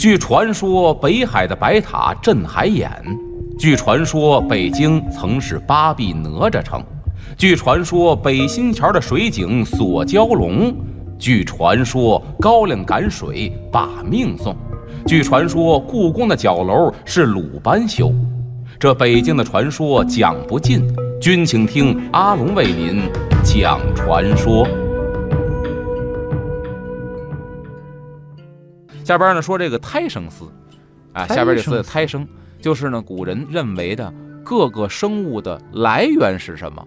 据传说，北海的白塔镇海眼；据传说，北京曾是八臂哪吒城；据传说，北新桥的水井锁蛟龙；据传说，高粱赶水把命送；据传说，故宫的角楼是鲁班修。这北京的传说讲不尽，君请听阿龙为您讲传说。下边呢说这个胎生丝，啊，下边这个胎生就是呢古人认为的各个生物的来源是什么，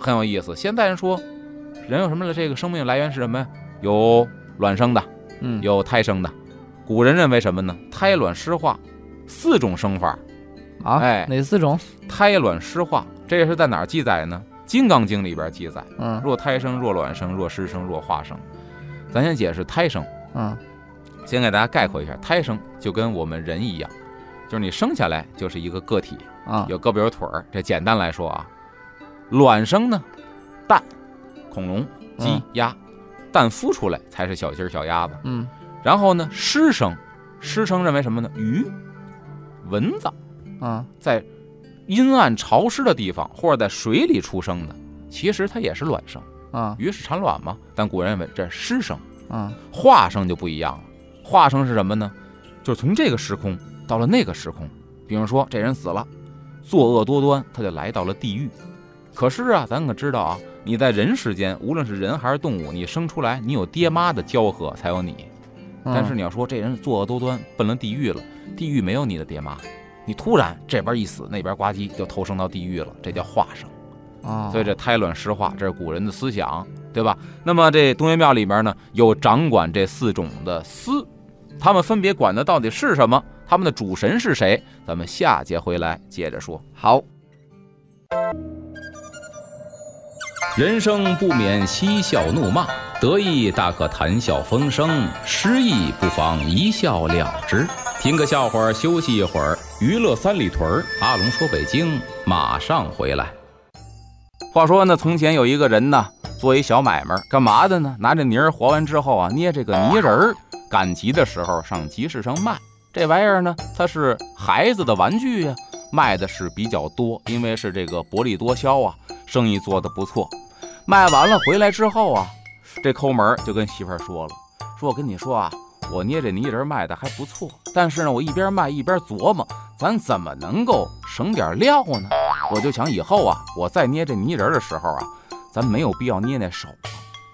很有意思。现在人说人有什么了？这个生命来源是什么呀？有卵生的，嗯，有胎生的。古人认为什么呢？胎卵湿化四种生法。啊，哎哪四种？胎卵湿化，这个是在哪儿记载呢？《金刚经》里边记载。嗯若胎生，若卵生，若湿生，若化生。咱先解释胎生。嗯先给大家概括一下，胎生就跟我们人一样，就是你生下来就是一个个体，啊，有胳膊有腿儿。这简单来说啊，卵生呢，蛋、恐龙、鸡嗯、鸭，蛋孵出来才是小鸡儿、小鸭子。嗯然后呢，湿生，湿生认为什么呢？鱼、蚊子啊在阴暗潮湿的地方或者在水里出生的，其实它也是卵生，啊鱼是产卵嘛。但古人认为这是湿生。啊化生就不一样了，化生是什么呢？就是从这个时空到了那个时空。比如说这人死了，作恶多端，他就来到了地狱。可是啊，咱可知道啊，你在人世间，无论是人还是动物，你生出来，你有爹妈的交合才有你。但是你要说这人作恶多端，奔了地狱了，地狱没有你的爹妈，你突然这边一死，那边呱唧就投生到地狱了，这叫化生。啊，所以这胎卵石化，这是古人的思想，对吧？那么这东岳庙里边呢，有掌管这四种的司，他们分别管的到底是什么？他们的主神是谁？咱们下节回来接着说。好，人生不免嬉笑怒骂，得意大可谈笑风生，失意不妨一笑了之。听个笑话，休息一会儿。娱乐三里屯儿，阿龙说北京，马上回来。话说呢，从前有一个人呢，做一小买卖，干嘛的呢？拿着泥儿和完之后啊，捏这个泥人儿，赶集的时候上集市上卖。这玩意儿呢，它是孩子的玩具呀、卖的是比较多，因为是这个薄利多销啊，生意做得不错。卖完了回来之后啊，这抠门就跟媳妇儿说了，说我跟你说啊，我捏这泥人卖的还不错，但是呢，我一边卖一边琢磨，咱怎么能够省点料呢？我就想以后啊，我再捏这泥人的时候啊，咱没有必要捏那手，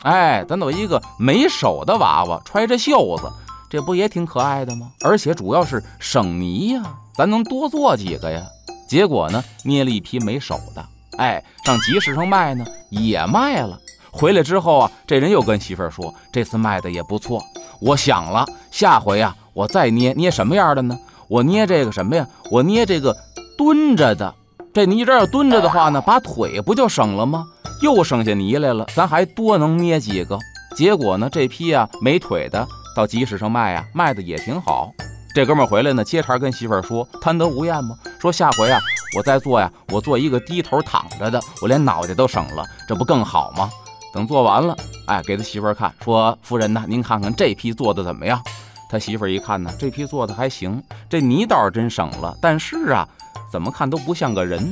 哎，咱有一个没手的娃娃，揣着袖子，这不也挺可爱的吗？而且主要是省泥呀，咱能多做几个呀。结果呢，捏了一批没手的，哎，上集市上卖呢，也卖了。回来之后啊，这人又跟媳妇儿说，这次卖的也不错。我想了，下回啊，我再捏捏什么样的呢？我捏这个什么呀？我捏这个蹲着的。这泥人要蹲着的话呢，把腿不就省了吗？又剩下泥来了，咱还多能捏几个。结果呢，这批啊没腿的到集市上卖啊，卖的也挺好。这哥们回来呢，接茬跟媳妇儿说，贪得无厌吗？说下回啊，我再做呀，我做一个低头躺着的，我连脑袋都省了，这不更好吗？等做完了，哎，给他媳妇儿看，说夫人呐，您看看这批做的怎么样？他媳妇儿一看呢，这批做的还行，这泥倒是真省了，但是啊，怎么看都不像个人。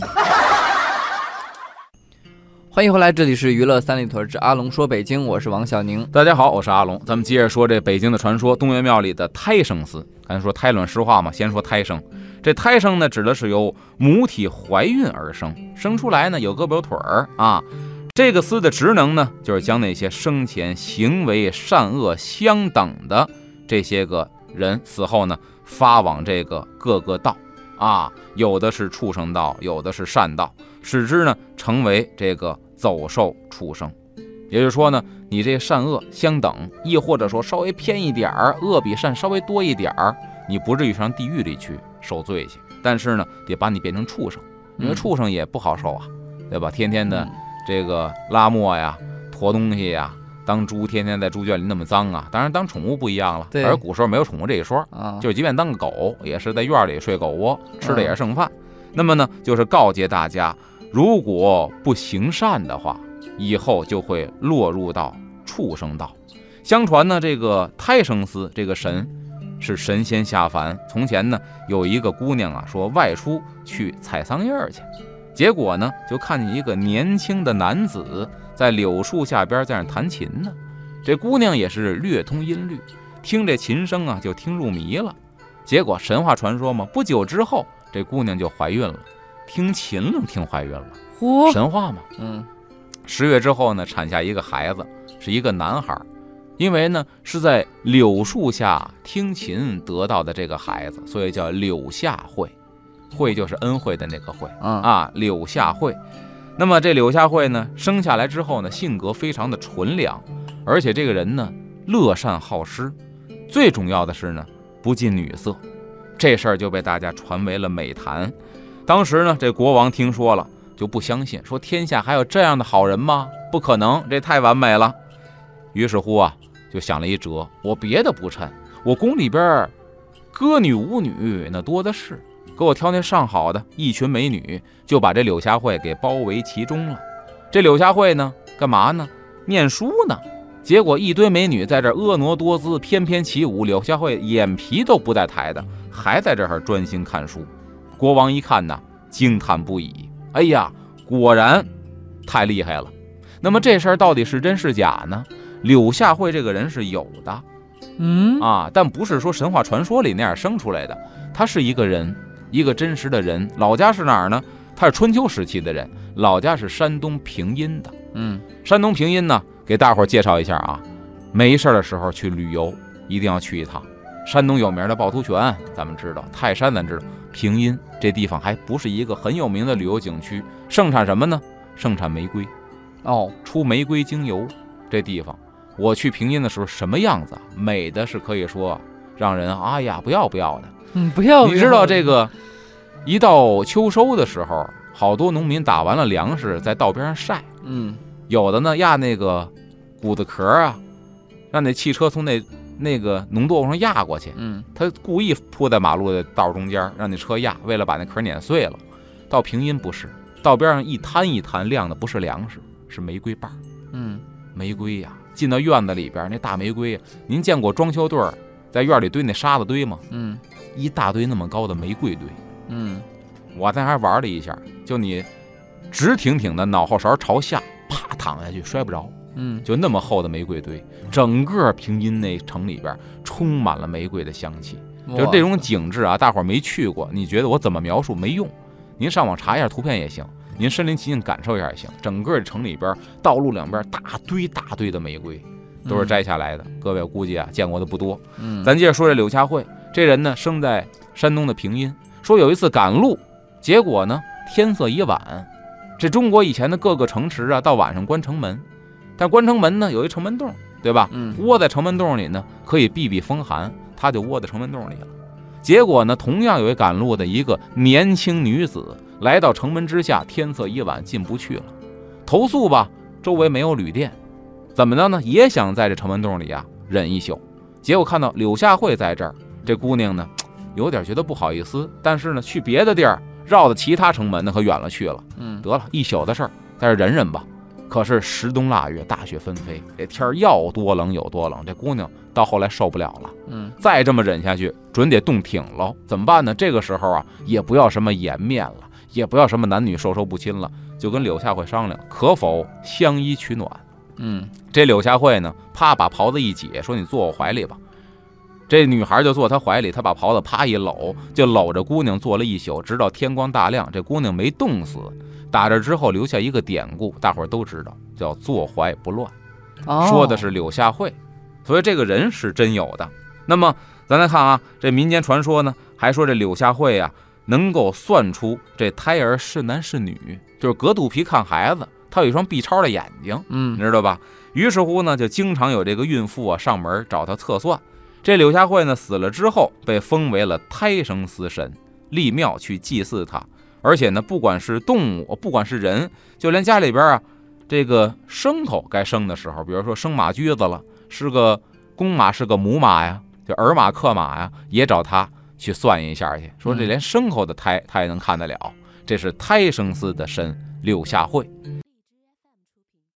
欢迎回来，这里是娱乐三里屯之阿龙说北京，我是王小宁。大家好，我是阿龙，咱们接着说这北京的传说，东岳庙里的胎生丝。刚才说胎卵湿化嘛，先说胎生。这胎生呢，指的是由母体怀孕而生，生出来呢有胳膊有腿儿啊。这个丝的职能呢，就是将那些生前行为善恶相等的这些个人死后呢，发往这个各个道啊，有的是畜生道，有的是善道，使之呢成为这个走兽畜生。也就是说呢，你这善恶相等，亦或者说稍微偏一点儿，恶比善稍微多一点儿，你不至于上地狱里去受罪去。但是呢，得把你变成畜生，因为嗯畜生也不好受啊，对吧？天天的嗯这个拉磨呀、驮东西呀，当猪天天在猪圈里那么脏啊。当然，当宠物不一样了，而古时候没有宠物这一说，啊，就即便当个狗，也是在院里睡狗窝，吃的也是嗯剩饭。那么呢，就是告诫大家，如果不行善的话，以后就会落入到畜生道。相传呢，这个胎生司这个神是神仙下凡。从前呢，有一个姑娘啊，说外出去采桑叶去，结果呢，就看见一个年轻的男子在柳树下边在那弹琴呢。这姑娘也是略通音律，听这琴声啊，就听入迷了。结果神话传说嘛，不久之后，这姑娘就怀孕了，听琴能，听怀孕了，嚯，神话嘛。嗯十月之后呢，产下一个孩子，是一个男孩儿。因为呢是在柳树下听琴得到的这个孩子，所以叫柳下惠。惠就是恩惠的那个惠啊啊，柳下惠。那么这柳下惠呢，生下来之后呢，性格非常的纯良，而且这个人呢乐善好施，最重要的是呢不近女色，这事儿就被大家传为了美谈。当时呢，这国王听说了。就不相信，说天下还有这样的好人吗？不可能，这太完美了。于是乎啊，就想了一辙，我别的不趁，我宫里边歌女舞女那多的是，给我挑那上好的一群美女，就把这柳下惠给包围其中了。这柳下惠呢，干嘛呢？念书呢。结果一堆美女在这婀娜多姿，翩翩起舞，柳下惠眼皮都不带抬的，还在这儿专心看书。国王一看呐，惊叹不已。哎呀，果然太厉害了。那么这事儿到底是真是假呢？柳下惠这个人是有的嗯啊，但不是说神话传说里那样生出来的，他是一个人，一个真实的人。老家是哪儿呢？他是春秋时期的人，老家是山东平阴的。嗯山东平阴呢，给大伙儿介绍一下啊，没事儿的时候去旅游一定要去一趟。山东有名的趵突泉，咱们知道；泰山咱知道，平阴这地方还不是一个很有名的旅游景区，盛产什么呢？盛产玫瑰，哦出玫瑰精油。这地方我去平阴的时候什么样子啊？美的是可以说让人哎呀不要不要的。嗯不要你知道这个，一到秋收的时候，好多农民打完了粮食在道边上晒。嗯有的呢压那个谷子壳啊，让那汽车从那那个农作物上压过去，嗯他故意铺在马路的道中间，让那车压，为了把那壳碾碎了。到平阴不是，道边上一摊一摊晾的不是粮食，是玫瑰瓣儿。嗯玫瑰呀、进到院子里边，那大玫瑰呀，您见过装修队儿在院里堆那沙子堆吗？嗯一大堆那么高的玫瑰堆。嗯我在那还玩了一下，就你直挺挺的脑后勺朝下，啪躺下去摔不着。嗯就那么厚的玫瑰堆，整个平阴那城里边充满了玫瑰的香气。就这种景致啊，大伙儿没去过，你觉得我怎么描述没用？您上网查一下图片也行，您身临其境感受一下也行。整个城里边道路两边大堆大堆的玫瑰，都是摘下来的。各位我估计啊见过的不多。嗯咱接着说这柳下惠，这人呢生在山东的平阴，说有一次赶路，结果呢天色已晚。这中国以前的各个城池啊，到晚上关城门，但关城门呢有一城门洞，对吧？嗯窝在城门洞里呢，可以避避风寒，他就窝在城门洞里了。结果呢，同样有一赶路的一个年轻女子来到城门之下，天色已晚，进不去了。投诉吧，周围没有旅店，怎么着呢？也想在这城门洞里啊忍一宿。结果看到柳下惠在这儿，这姑娘呢有点觉得不好意思，但是呢去别的地儿绕到其他城门呢可远了去了。嗯得了一宿的事儿，在这忍忍吧。可是十冬腊月，大雪纷飞，这天儿要多冷有多冷。这姑娘到后来受不了了，嗯再这么忍下去，准得冻挺喽。怎么办呢？这个时候啊，也不要什么颜面了，也不要什么男女授受不亲了，就跟柳下惠商量，可否相依取暖。嗯这柳下惠呢，啪把袍子一解，说：“你坐我怀里吧。”这女孩就坐他怀里，他把袍子啪一搂，就搂着姑娘坐了一宿，直到天光大亮。这姑娘没冻死。打这之后留下一个典故，大伙儿都知道，叫“坐怀不乱”，哦说的是柳下惠，所以这个人是真有的。那么咱来看啊，这民间传说呢，还说这柳下惠啊，能够算出这胎儿是男是女，就是隔肚皮看孩子，他有一双 B 超的眼睛。嗯你嗯知道吧？于是乎呢，就经常有这个孕妇啊上门找他测算。这柳下惠呢死了之后，被封为了胎生司神，立庙去祭祀他。而且呢，不管是动物，不管是人，就连家里边啊，这个牲口该生的时候，比如说生马驹子了，是个公马是个母马呀，就儿马克马呀，也找他去算一下去，说这连牲口的胎他也能看得了。这是胎生司的神柳下惠。